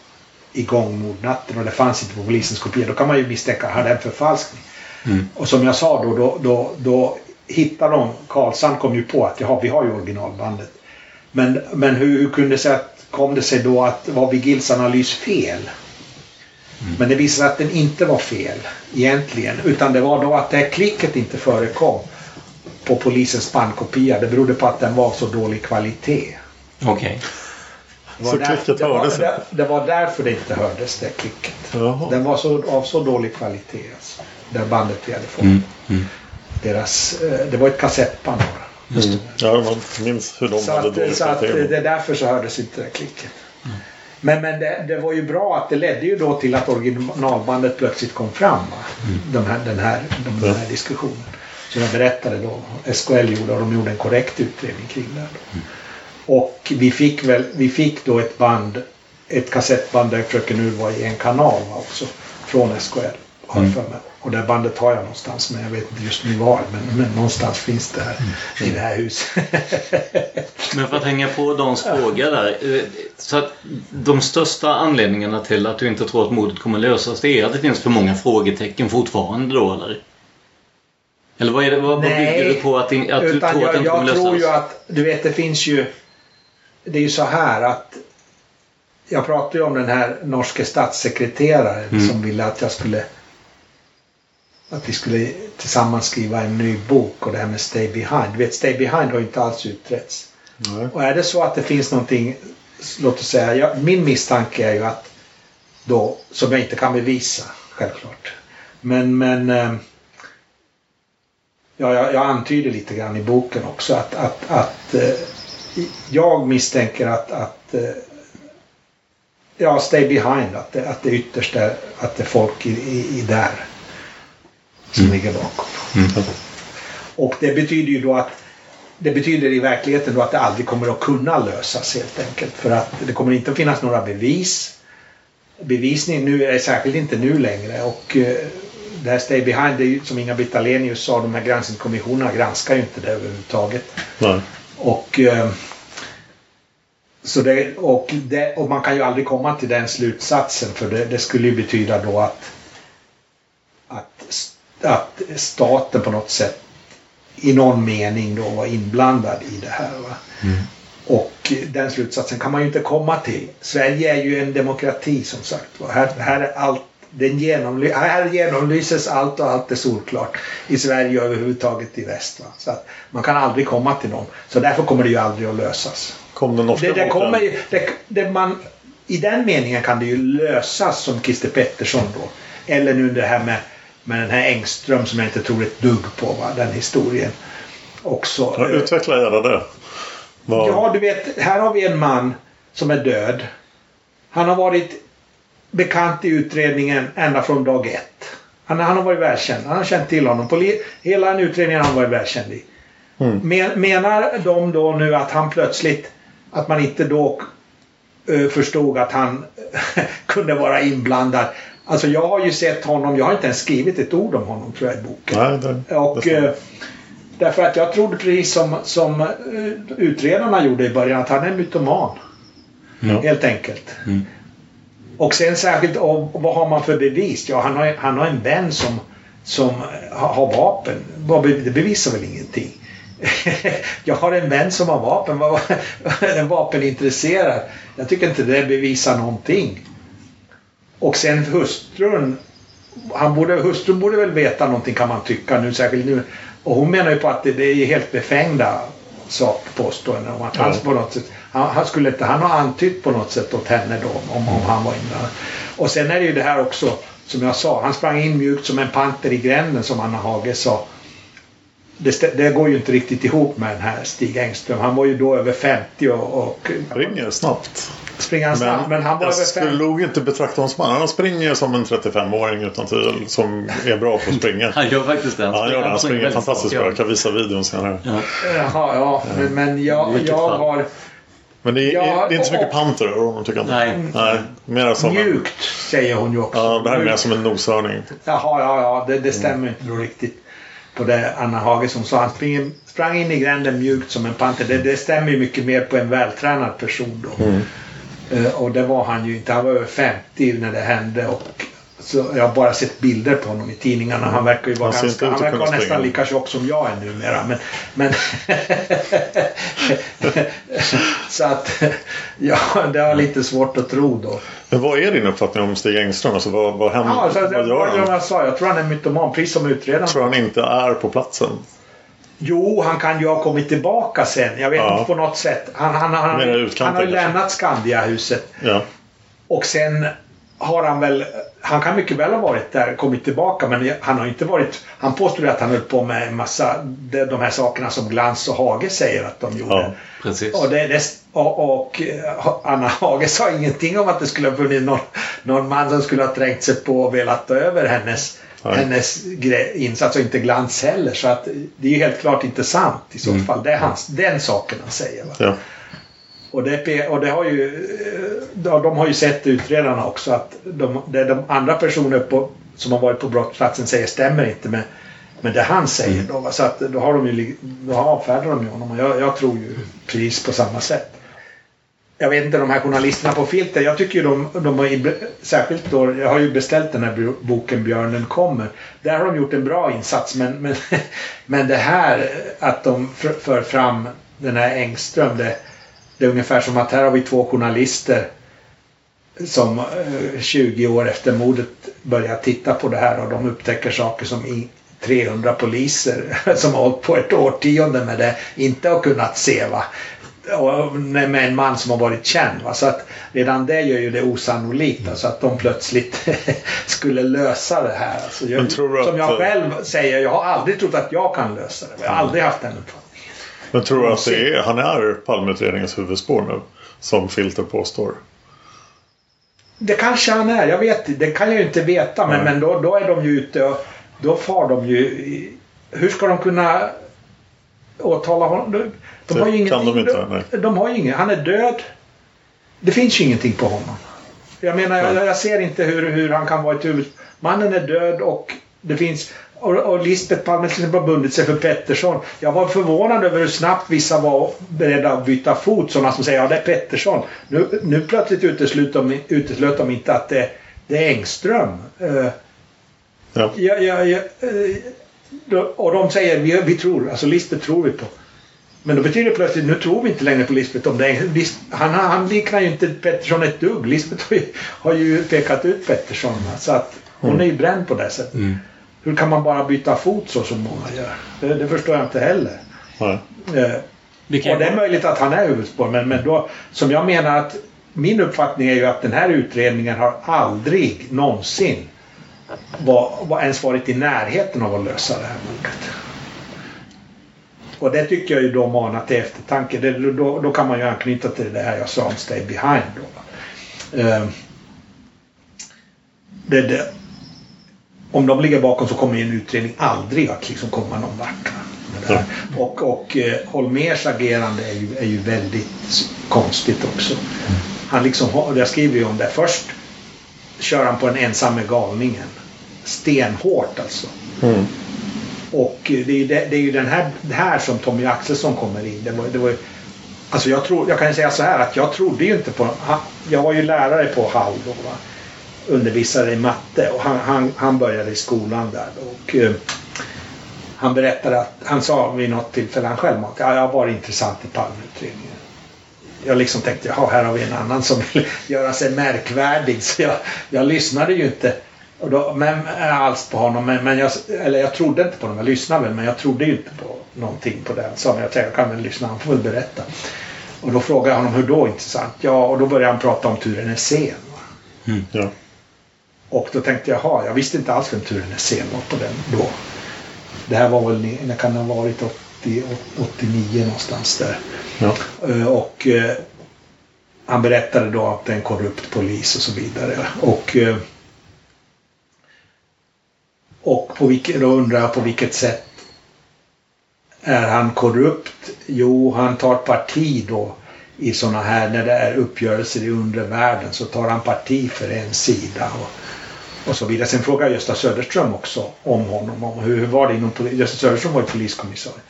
igång mordnatten och det fanns inte på polisens kopia. Då kan man ju misstänka, har det en förfalskning? Och som jag sa då, då, då, då hittade de, Karlsson kom ju på att jaha, vi har ju originalbandet. Men, men hur, hur kunde det sig att, kom det sig då att var Vigils analys fel? Men det visade sig att den inte var fel egentligen. Utan det var då att det här klicket inte förekom på polisens bandkopia. Det berodde på att den var så dålig kvalitet. Okej. Det var Så där- klicket det var, hördes det, det var därför det inte hördes, det klicket. Jaha. Den var så, av så dålig kvalitet. Alltså, det bandet vi hade fått. Mm. Mm. Deras, eh, det var ett kassettband bara. Mm. Ja, man minns hur de Så hade att, dålig så att det är därför så hördes inte det klicket. Men, men det, det var ju bra att det ledde ju då till att originalbandet plötsligt kom fram. Va? De här, den, här, den här diskussionen. Som jag berättade då. SKL gjorde och de gjorde en korrekt utredning kring det. Då. Och vi fick, väl, vi fick då ett band, ett kassettband där Fröken Ur var i en kanal va, också. Från SKL. Har jag för mig. Och det bandet har jag någonstans men jag vet inte just nu var. Men, men någonstans finns det här i det här huset. Men för att hänga på Dans fråga där. Så att de största anledningarna till att du inte tror att mordet kommer lösas det är att det finns för många frågetecken fortfarande då eller? Eller vad, är det, vad, vad bygger du på att, in- att du tror att jag, det inte kommer jag tror lösas? ju att, du vet det finns ju, det är ju så här att jag pratade ju om den här norske statssekreteraren Mm. som ville att jag skulle att vi skulle tillsammans skriva en ny bok och det här med Stay Behind. Du vet, Stay Behind har inte alls utretts. Nej. Och är det så att det finns någonting, låt oss säga, jag, min misstanke är ju att då, som jag inte kan bevisa, självklart. Men, men eh, ja, jag, jag antyder lite grann i boken också att, att, att eh, jag misstänker att, att eh, ja, stay behind, att det, att det ytterst är, att det är folk i, i, i där som ligger bakom. Och det betyder ju då att det betyder i verkligheten då att det aldrig kommer att kunna lösas helt enkelt. För att det kommer inte att finnas några bevis. Bevisning nu är särskilt inte nu längre och eh, det här Stay Behind, det är ju, som Inga-Britt Ahlenius sa, de här granskningskommissionerna granskar ju inte det överhuvudtaget. Nej. Och, eh, så det, och, det, och man kan ju aldrig komma till den slutsatsen för det, det skulle ju betyda då att, att, staten på något sätt i någon mening då var inblandad i det här. Va? Och den slutsatsen kan man ju inte komma till. Sverige är ju en demokrati som sagt. Va? Här, här, är allt, den genomly här genomlyses allt och allt är solklart. I Sverige och överhuvudtaget i väst. Va? Så att man kan aldrig komma till någon. Så därför kommer det ju aldrig att lösas. Kom den norska Det, det kommer ju, det, det man, I den meningen kan det ju lösas som Christer Pettersson då. Eller nu det här med, med den här Engström som jag inte tror ett dugg på. Va? Den historien. Också. Ja, utveckla gärna det. Vad- Ja, du vet, här har vi en man som är död. Han har varit bekant i utredningen ända från dag ett. Han, han har varit välkänd. Han har känt till honom. På li- hela den utredningen har han varit välkänd i. Mm. Men, menar de då nu att han plötsligt, att man inte då eh, förstod att han kunde vara inblandad. Alltså jag har ju sett honom, jag har inte ens skrivit ett ord om honom tror jag i boken. Nej, det, Och, det eh, därför att jag trodde precis som, som eh, utredarna gjorde i början att han är mytoman. Ja. Helt enkelt. Och sen särskilt, och, vad har man för bevis? Ja, han har, han har en vän som, som har, vapen. Det bevisar väl ingenting? jag har en vän som har vapen. En vapenintresserad. Jag tycker inte det bevisar någonting. Och sen hustrun. Han borde, hustrun borde väl veta någonting kan man tycka nu, särskilt nu. Och hon menar ju på att det, det är helt befängda sak, påståenden om att han på något sätt, han, han skulle inte, han har antytt på något sätt åt henne då om, om han var inblandad. Och sen är det ju det här också, som jag sa, han sprang in mjukt som en panter i gränden som Anna Hage sa. Det, det går ju inte riktigt ihop med den här Stig Engström. Han var ju då över 50 och, och springer snabbt. Springer han snabbt. Men han var jag över skulle 50. nog inte betrakta honom som han. Han springer som en 35-åring utan tvivel. Som är bra på att springa. Han gör faktiskt det. Ja, han gör det. Han springer fantastiskt bra. ja. Jag kan visa videon senare. Ja. Jaha, ja. Men, men jag, jag har Men det är, Ja, det är inte så mycket panter över honom tycker jag. Nej. Nej. Mer som en, mjukt, säger hon ju också. ja, det här är mer som en noshörning. Jaha, ja, ja. Det, det stämmer inte då riktigt på det Anna Hage som sa. Han springer, sprang in i gränden mjukt som en panter. Det, det stämmer ju mycket mer på en vältränad person då. Eh, och det var han ju inte. Han var över 50 när det hände. Och så jag har bara sett bilder på honom i tidningarna. Han verkar ju vara Han ganska... Han verkar vara nästan springa. lika tjock som jag är numera. Men... men så att... Ja, det har lite svårt att tro då. Men vad är din uppfattning om Stig Engström? Alltså, vad, vad, händer, Ja, så, vad gör han? jag sa, jag tror han är mytoman, precis som utredaren. Tror han inte är på platsen? Jo, han kan ju ha kommit tillbaka sen. Jag vet Ja. inte på något sätt. Han, han, han, han, har lämnat Skandiahuset. Ja. Och sen har han väl... Han kan mycket väl ha varit där kommit tillbaka men han har inte varit... Han påstår ju att han höll på med en massa... De, de här sakerna som Glans och Hage säger att de gjorde. Ja. Precis. Och, det, det, och, och eh, Anna Hage sa ingenting om att det skulle ha funnits någon, någon man som skulle ha trängt sig på och velat ta över hennes, Nej. hennes insats och inte Glans heller. Så att det är ju helt klart inte sant i så fall. Det är hans, den saken han säger. Ja. Och det, och det har ju, eh, de har ju sett utredarna också att de, det de andra personer på, som har varit på brottsplatsen säger stämmer inte med, med det han säger. Då, va? så att då har de ju, då avfärdar de ju honom och jag, jag tror ju precis på samma sätt. Jag vet inte, de här journalisterna på Filter, jag tycker ju de, de har, särskilt då, jag har ju beställt den här boken Björnen kommer. Där har de gjort en bra insats men, men, men det här att de för, för fram den här Engström, det, det är ungefär som att här har vi två journalister som eh, 20 år efter mordet börjar titta på det här och de upptäcker saker som 300 poliser som har hållit på ett årtionde med det inte har kunnat se. Va? Med en man som har varit känd. Va? Så att redan det gör ju det osannolikt. Alltså att de plötsligt skulle lösa det här. Alltså jag, som jag själv säger, jag har aldrig trott att jag kan lösa det. Jag har aldrig haft den uppfattningen. Men tror du att det är, han är Palmeutredningens huvudspår nu? Som Filter påstår. Det kanske han är, jag vet Det kan jag ju inte veta men, men då, då är de ju ute och då far de ju... Hur ska de kunna åtala honom? De, har ju ingenting. de inte, de, har ju inget. Han är död. Det finns ju ingenting på honom. Jag menar, jag, jag ser inte hur, hur han kan vara ett huvud... Mannen är död och det finns... Och, och Lisbeth Palme till exempel har bundit sig för Pettersson. Jag var förvånad över hur snabbt vissa var beredda att byta fot. Sådana som säger ja det är Pettersson. Nu, nu plötsligt uteslöt de, uteslöt de inte att det, det är Engström. Eh, Ja. Ja, ja, ja, eh, och de säger vi, vi tror, alltså Lisbeth tror vi på. Men då betyder det plötsligt, nu tror vi inte längre på Lisbeth om det han, han liknar ju inte Pettersson ett dugg. Lisbeth har ju, har ju pekat ut Pettersson. Så att hon Mm. är ju bränd på det sättet. Hur kan man bara byta fot så som många gör? Det, det förstår jag inte heller. Nej. Eh, och det är möjligt att han är huvudspår men, men då, som jag menar att min uppfattning är ju att den här utredningen har aldrig någonsin var, var ens varit i närheten av att lösa det här mordet. Och det tycker jag ju då manar till eftertanke. Det, då, då kan man ju anknyta till det här jag sa om Stay Behind. Då. Eh, det, det. om de ligger bakom så kommer ju en utredning aldrig att liksom komma någon vart. Ja. Och, och eh, Holmers agerande är ju, är ju väldigt konstigt också. Han liksom, jag skriver ju om det. Först kör han på en ensamme galningen. Stenhårt alltså. Mm. Och det är ju, det, det är ju den här, här som Tommy Axelsson kommer in. Det var, det var, alltså jag, tror, jag kan säga så här att jag trodde ju inte på... Jag var ju lärare på Hall då. Va? Undervisare i matte och han, han, han började i skolan där. Och, uh, han berättade att han sa vid något tillfälle han själv att ja, jag var intressant i Palmeutredningen. Jag liksom tänkte jaha här har vi en annan som vill göra sig märkvärdig så jag, jag lyssnade ju inte och då, men, alls på honom. Men, men jag, eller jag trodde inte på honom. Jag lyssnade väl men jag trodde ju inte på någonting på det. Så jag tänkte jag kan väl lyssna, han får väl berätta. Och då frågade jag honom hur då intressant? Ja, och då började han prata om Ture Nässén. Mm. Ja. Och då tänkte jag, jaha, jag visste inte alls vem Ture Nässén var på den då. Det här var väl, när kan det ha varit 80, 89 någonstans där. Ja. Eh, och eh, han berättade då att det är en korrupt polis och så vidare. Och eh, och på vilket, då undrar jag på vilket sätt är han korrupt? Jo, han tar parti då i sådana här, när det är uppgörelser i undre världen så tar han parti för en sida. Och, och så vidare. Sen frågar Gösta Söderström också om honom. Om hur, hur var det inom Gösta Söderström var ju poliskommissarie.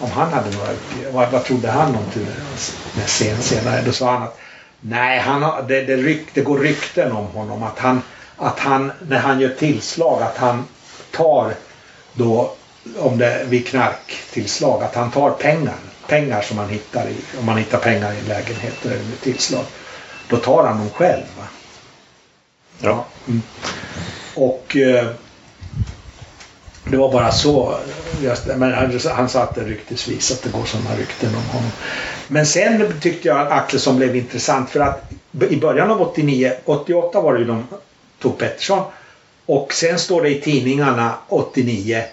Om han hade några vad, vad trodde han om Ture sen, senare? Då sa han att nej, han har, det, det, ryk, det går rykten om honom att han, att han när han gör tillslag att han tar då om det vid knarktillslag att han tar pengar. Pengar som man hittar i, om man hittar pengar i en lägenhet eller tillslag. Då tar han dem själv. Va? Ja. Mm. Och eh, det var bara så. Just, men han, han sa att det ryktesvis att det går sådana rykten om honom. Men sen tyckte jag att Axelsson blev intressant för att i början av 89, 88 var det ju de tog Pettersson. Och sen står det i tidningarna 89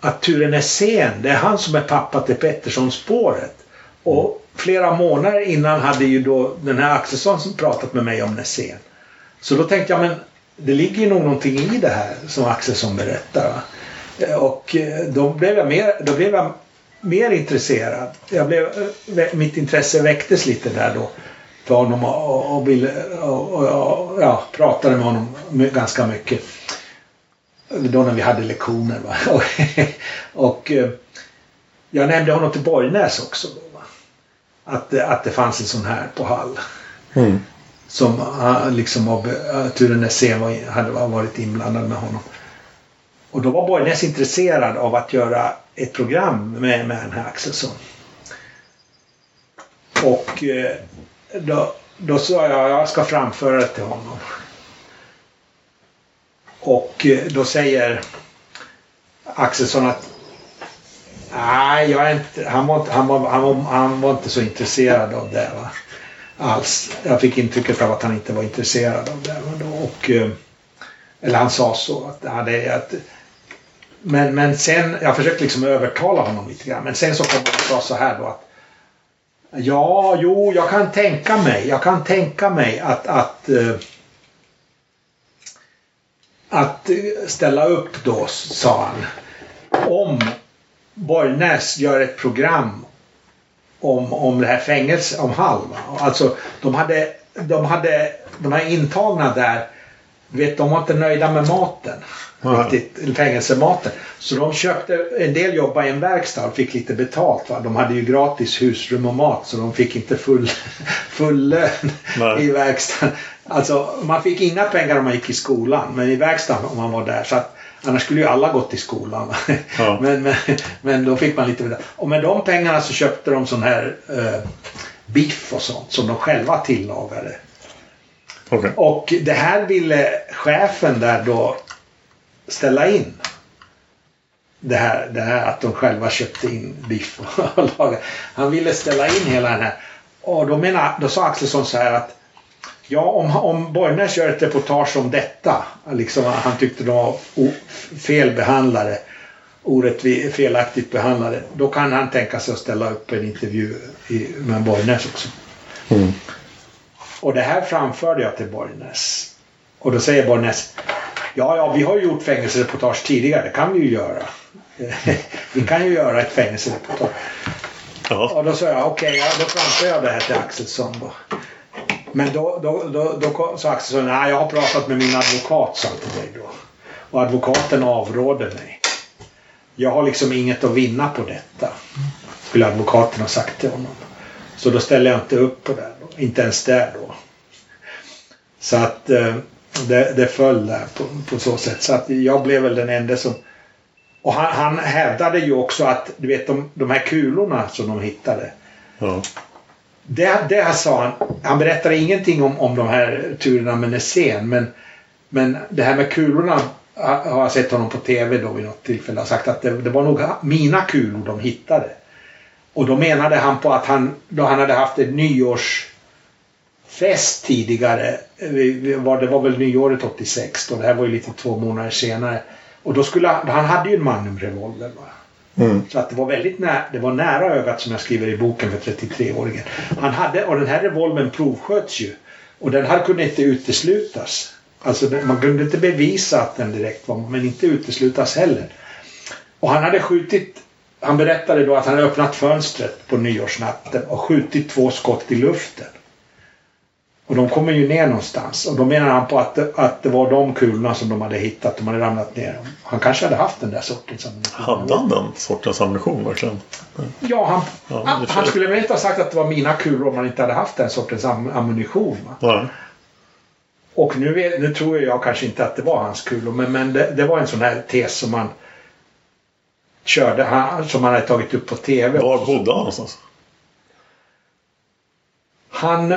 att Ture Nässén, det är han som är pappa till Pettersson-spåret. Och flera månader innan hade ju då den här Axelsson pratat med mig om Nässén. Så då tänkte jag, men det ligger ju nog någonting i det här som Axelsson berättar. Och eh, då blev jag mer, då blev jag mer intresserad. Jag blev, eh, mitt intresse väcktes lite där då för honom och, och, ville, och, och ja, pratade med honom ganska mycket. Då när vi hade lektioner. Va? och eh, jag nämnde honom till Borgnäs också. Då, va? Att, att det fanns en sån här på Hall. Mm. Som ah, liksom av eh, turen Nässén hade varit inblandad med honom. Och då var Borgnäs intresserad av att göra ett program med, med den här Axelsson. Och eh, då, då sa jag jag ska framföra det till honom. Och eh, då säger Axelsson att Nej, jag är inte, han, var inte, han, var, han, var, han var inte så intresserad av det. Va? Alls. Jag fick intrycket av att han inte var intresserad av det. Och, eh, eller han sa så. Att, ja, det, att, men, men sen, jag försökte liksom övertala honom lite grann. Men sen så kom han och sa så här då att Ja, jo, jag kan tänka mig. Jag kan tänka mig att, att, eh, att ställa upp då, sa han. Om Borgnäs gör ett program om, om det här fängelset, om Hall. Alltså, de hade, de hade, de här intagna där, vet, de var inte nöjda med maten riktigt, fängelsematen. Så de köpte, en del jobbade i en verkstad och fick lite betalt. Va? De hade ju gratis husrum och mat så de fick inte full, full lön Nej. i verkstaden. Alltså man fick inga pengar om man gick i skolan men i verkstaden om man var där. Så att, annars skulle ju alla gått i skolan. Ja. men, men, men då fick man lite. Och med de pengarna så köpte de sån här eh, biff och sånt som de själva tillagade. Okay. Och det här ville chefen där då ställa in det här, det här att de själva köpte in biff och lagade. Han ville ställa in hela den här. Och då, menar, då sa Axelsson så här att Ja, om, om Borgnäs gör ett reportage om detta, liksom, han tyckte de var felbehandlade, orättvis, felaktigt behandlade, då kan han tänka sig att ställa upp en intervju i, med Borgnäs också. Mm. Och det här framförde jag till Borgnäs. Och då säger Borgnäs Ja, ja, vi har ju gjort fängelsereportage tidigare. Det kan vi ju göra. vi kan ju göra ett fängelsereportage. Ja. Och då sa jag okej, okay, ja, då framför jag det här till Axelsson då. Men då, då, då, då sa Axelsson, nej jag har pratat med min advokat sa till dig då. Och advokaten avråder mig. Jag har liksom inget att vinna på detta. Skulle advokaten ha sagt till honom. Så då ställer jag inte upp på det. Då. Inte ens där då. Så att eh, det, det föll där på, på, så sätt. Så att jag blev väl den enda som... Och han, han hävdade ju också att du vet de, de här kulorna som de hittade. Ja. Det, det sa han. Han berättade ingenting om, om de här turerna med Nässén. Men, men det här med kulorna har jag sett honom på TV då vid något tillfälle. och sagt att det, det var nog mina kulor de hittade. Och då menade han på att han, då han hade haft en nyårsfest tidigare. Eh, det var, väl nyåret 86 då. Det här var ju lite två månader senare. Och då skulle han, han hade ju en Magnum-revolver. Mm. Så att det var väldigt nära, det var nära ögat som jag skriver i boken för 33-åringen. Han hade, och den här revolvern provsköts ju. Och den här kunde inte uteslutas. Alltså man kunde inte bevisa att den direkt var, men inte uteslutas heller. Och han hade skjutit, han berättade då att han hade öppnat fönstret på nyårsnatten och skjutit två skott i luften. Och de kommer ju ner någonstans. Och då menar han på att, att det var de kulorna som de hade hittat. De hade ramlat ner. Han kanske hade haft den där sortens ammunition. Hade han den sortens ammunition verkligen? Ja, han, Ja, han, han skulle väl inte ha sagt att det var mina kulor om han inte hade haft den sortens am ammunition. Va? Nej. Och nu, nu tror jag kanske inte att det var hans kulor. Men, men det, det var en sån här tes som man körde. Han, som han hade tagit upp på TV. Var bodde han någonstans? Han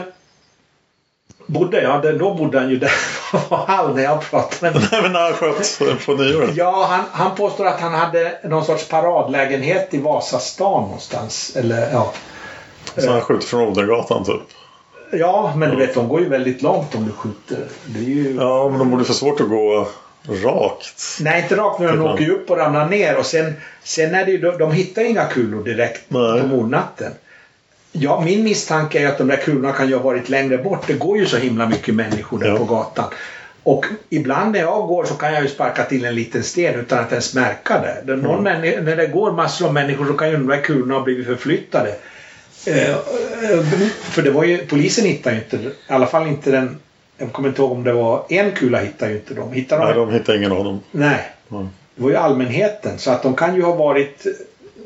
bodde, ja då bodde han ju där var han när jag pratade med men när han sköt på nyåret? Ja, han, han påstår att han hade någon sorts paradlägenhet i Vasastan någonstans. Eller ja. Så han skjuter från Odengatan typ? Ja, men du vet de går ju väldigt långt om du skjuter. Det är ju... Ja men de borde få svårt att gå rakt. Nej, inte rakt men de Typ åker ju upp och ramlar ner och sen, sen är det ju, de, de hittar inga kulor direkt Nej. på mordnatten. Ja, min misstanke är att de där kulorna kan ju ha varit längre bort. Det går ju så himla mycket människor där Ja. på gatan. Och ibland när jag går så kan jag ju sparka till en liten sten utan att ens märka det. någon männi- när det går massor av människor så kan ju de där kulorna ha blivit förflyttade. Eh, för det var ju, polisen hittade ju inte, i alla fall inte den, jag kommer inte ihåg om det var en kula hittade ju inte de. Hittade Nej de? de hittar ingen av dem. Nej. Nej. Det var ju allmänheten så att de kan ju ha varit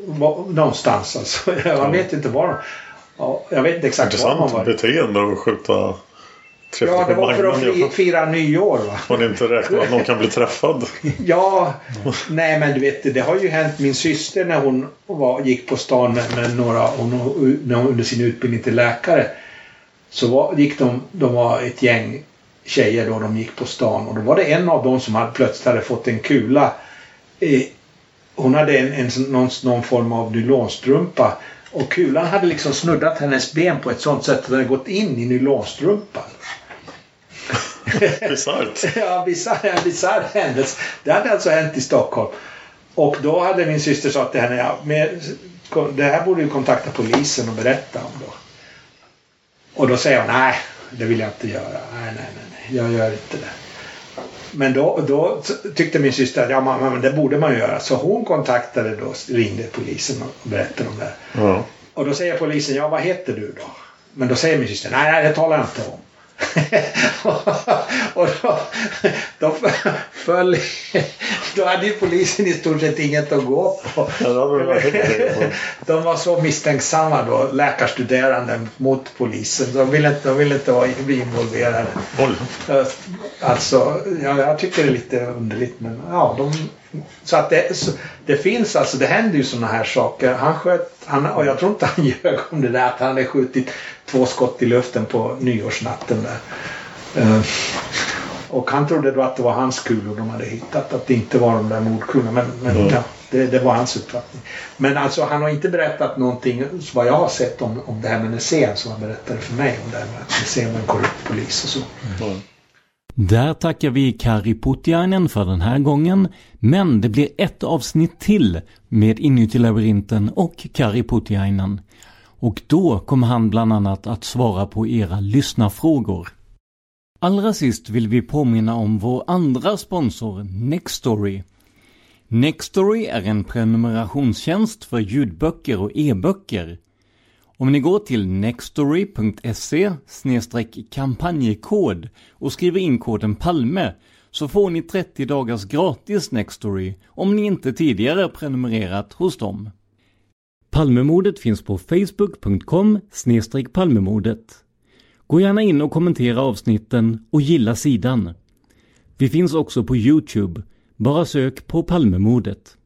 var, någonstans alltså. Jag vet inte var de... Ja, jag vet inte exakt var de Intressant var. beteende att skjuta Ja, det var för att Magnum. fi, fira nyår va. Man inte räknar att någon kan bli träffad. Ja, nej men du vet det har ju hänt min syster när hon var, gick på stan med, med några, hon, när hon, under sin utbildning till läkare. Så var, gick de, de var ett gäng tjejer då de gick på stan och då var det en av dem som hade, plötsligt hade fått en kula. Eh, hon hade en, en, någon, någon form av nylonstrumpa och kulan hade liksom snuddat hennes ben på ett sånt sätt att den hade gått in i nylonstrumpan. Bisarrt. Ja, bisarr ja, bisarr händelse. Det hade alltså hänt i Stockholm. Och då hade min syster sagt till henne, ja, men, det här borde du kontakta polisen och berätta om då. Och då säger hon, nej, det vill jag inte göra. Nej, nej, nej jag gör inte det. Men då, då tyckte min syster att ja, men, men det borde man göra. Så hon kontaktade då, ringde polisen och berättade om det. Ja. Och då säger polisen, ja vad heter du då? Men då säger min syster, nej, nej det talar jag inte om. Och då, då föll, då hade ju polisen i stort sett inget att gå på. De var så misstänksamma då, läkarstuderande mot polisen. De ville inte, de ville inte vara, bli involverade. Alltså, ja, jag tycker det är lite underligt men ja, de, så att det, så, det finns alltså, det händer ju sådana här saker. Han sköt, han, och jag tror inte han ljög om det där att han hade skjutit två skott i luften på nyårsnatten där. Eh, och han trodde då att det var hans kulor de hade hittat, att det inte var de där mordkulorna. Men, men Mm. ja, det, det var hans uppfattning. Men alltså han har inte berättat någonting vad jag har sett om, om det här med Nässén som han berättade för mig om det här med att Nässén var en korrupt polis och så. Där tackar vi Kari Putiainen för den här gången, men det blir ett avsnitt till med Inuti labyrinten och Kari Putiainen. Och då kommer han bland annat att svara på era lyssnarfrågor. Allra sist vill vi påminna om vår andra sponsor Nextory. Nextory är en prenumerationstjänst för ljudböcker och e-böcker. Om ni går till nextory.se kampanjkod och skriver in koden PALME så får ni 30 dagars gratis Nextory om ni inte tidigare prenumererat hos dem. Palmemordet finns på facebook.com palmemordet. Gå gärna in och kommentera avsnitten och gilla sidan. Vi finns också på Youtube. Bara sök på Palmemordet.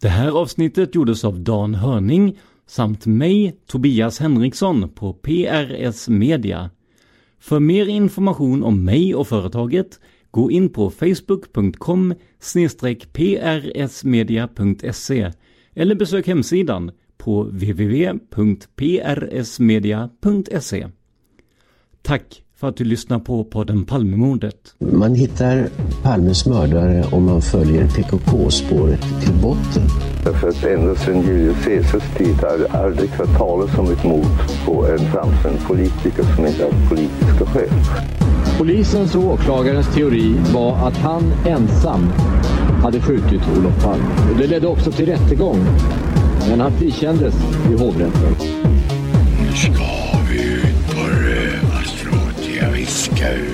Det här avsnittet gjordes av Dan Hörning samt mig, Tobias Henriksson på PRS Media. För mer information om mig och företaget gå in på facebook.com prsmedia.se eller besök hemsidan på www.prsmedia.se. Tack för att du lyssnar på podden Palmemordet. Man hittar Palmes mördare om man följer PKK-spåret till botten. Därför att ända sedan Julius Caesars tid har det aldrig hört talas om ett mord på en framstående politiker som inte haft politiska skäl. Polisens och åklagarens teori var att han ensam hade skjutit Olof Palme. Det ledde också till rättegång. Men han frikändes i hovrätten. Nu ska vi ut på rövarstråt. Ja, vi ska ut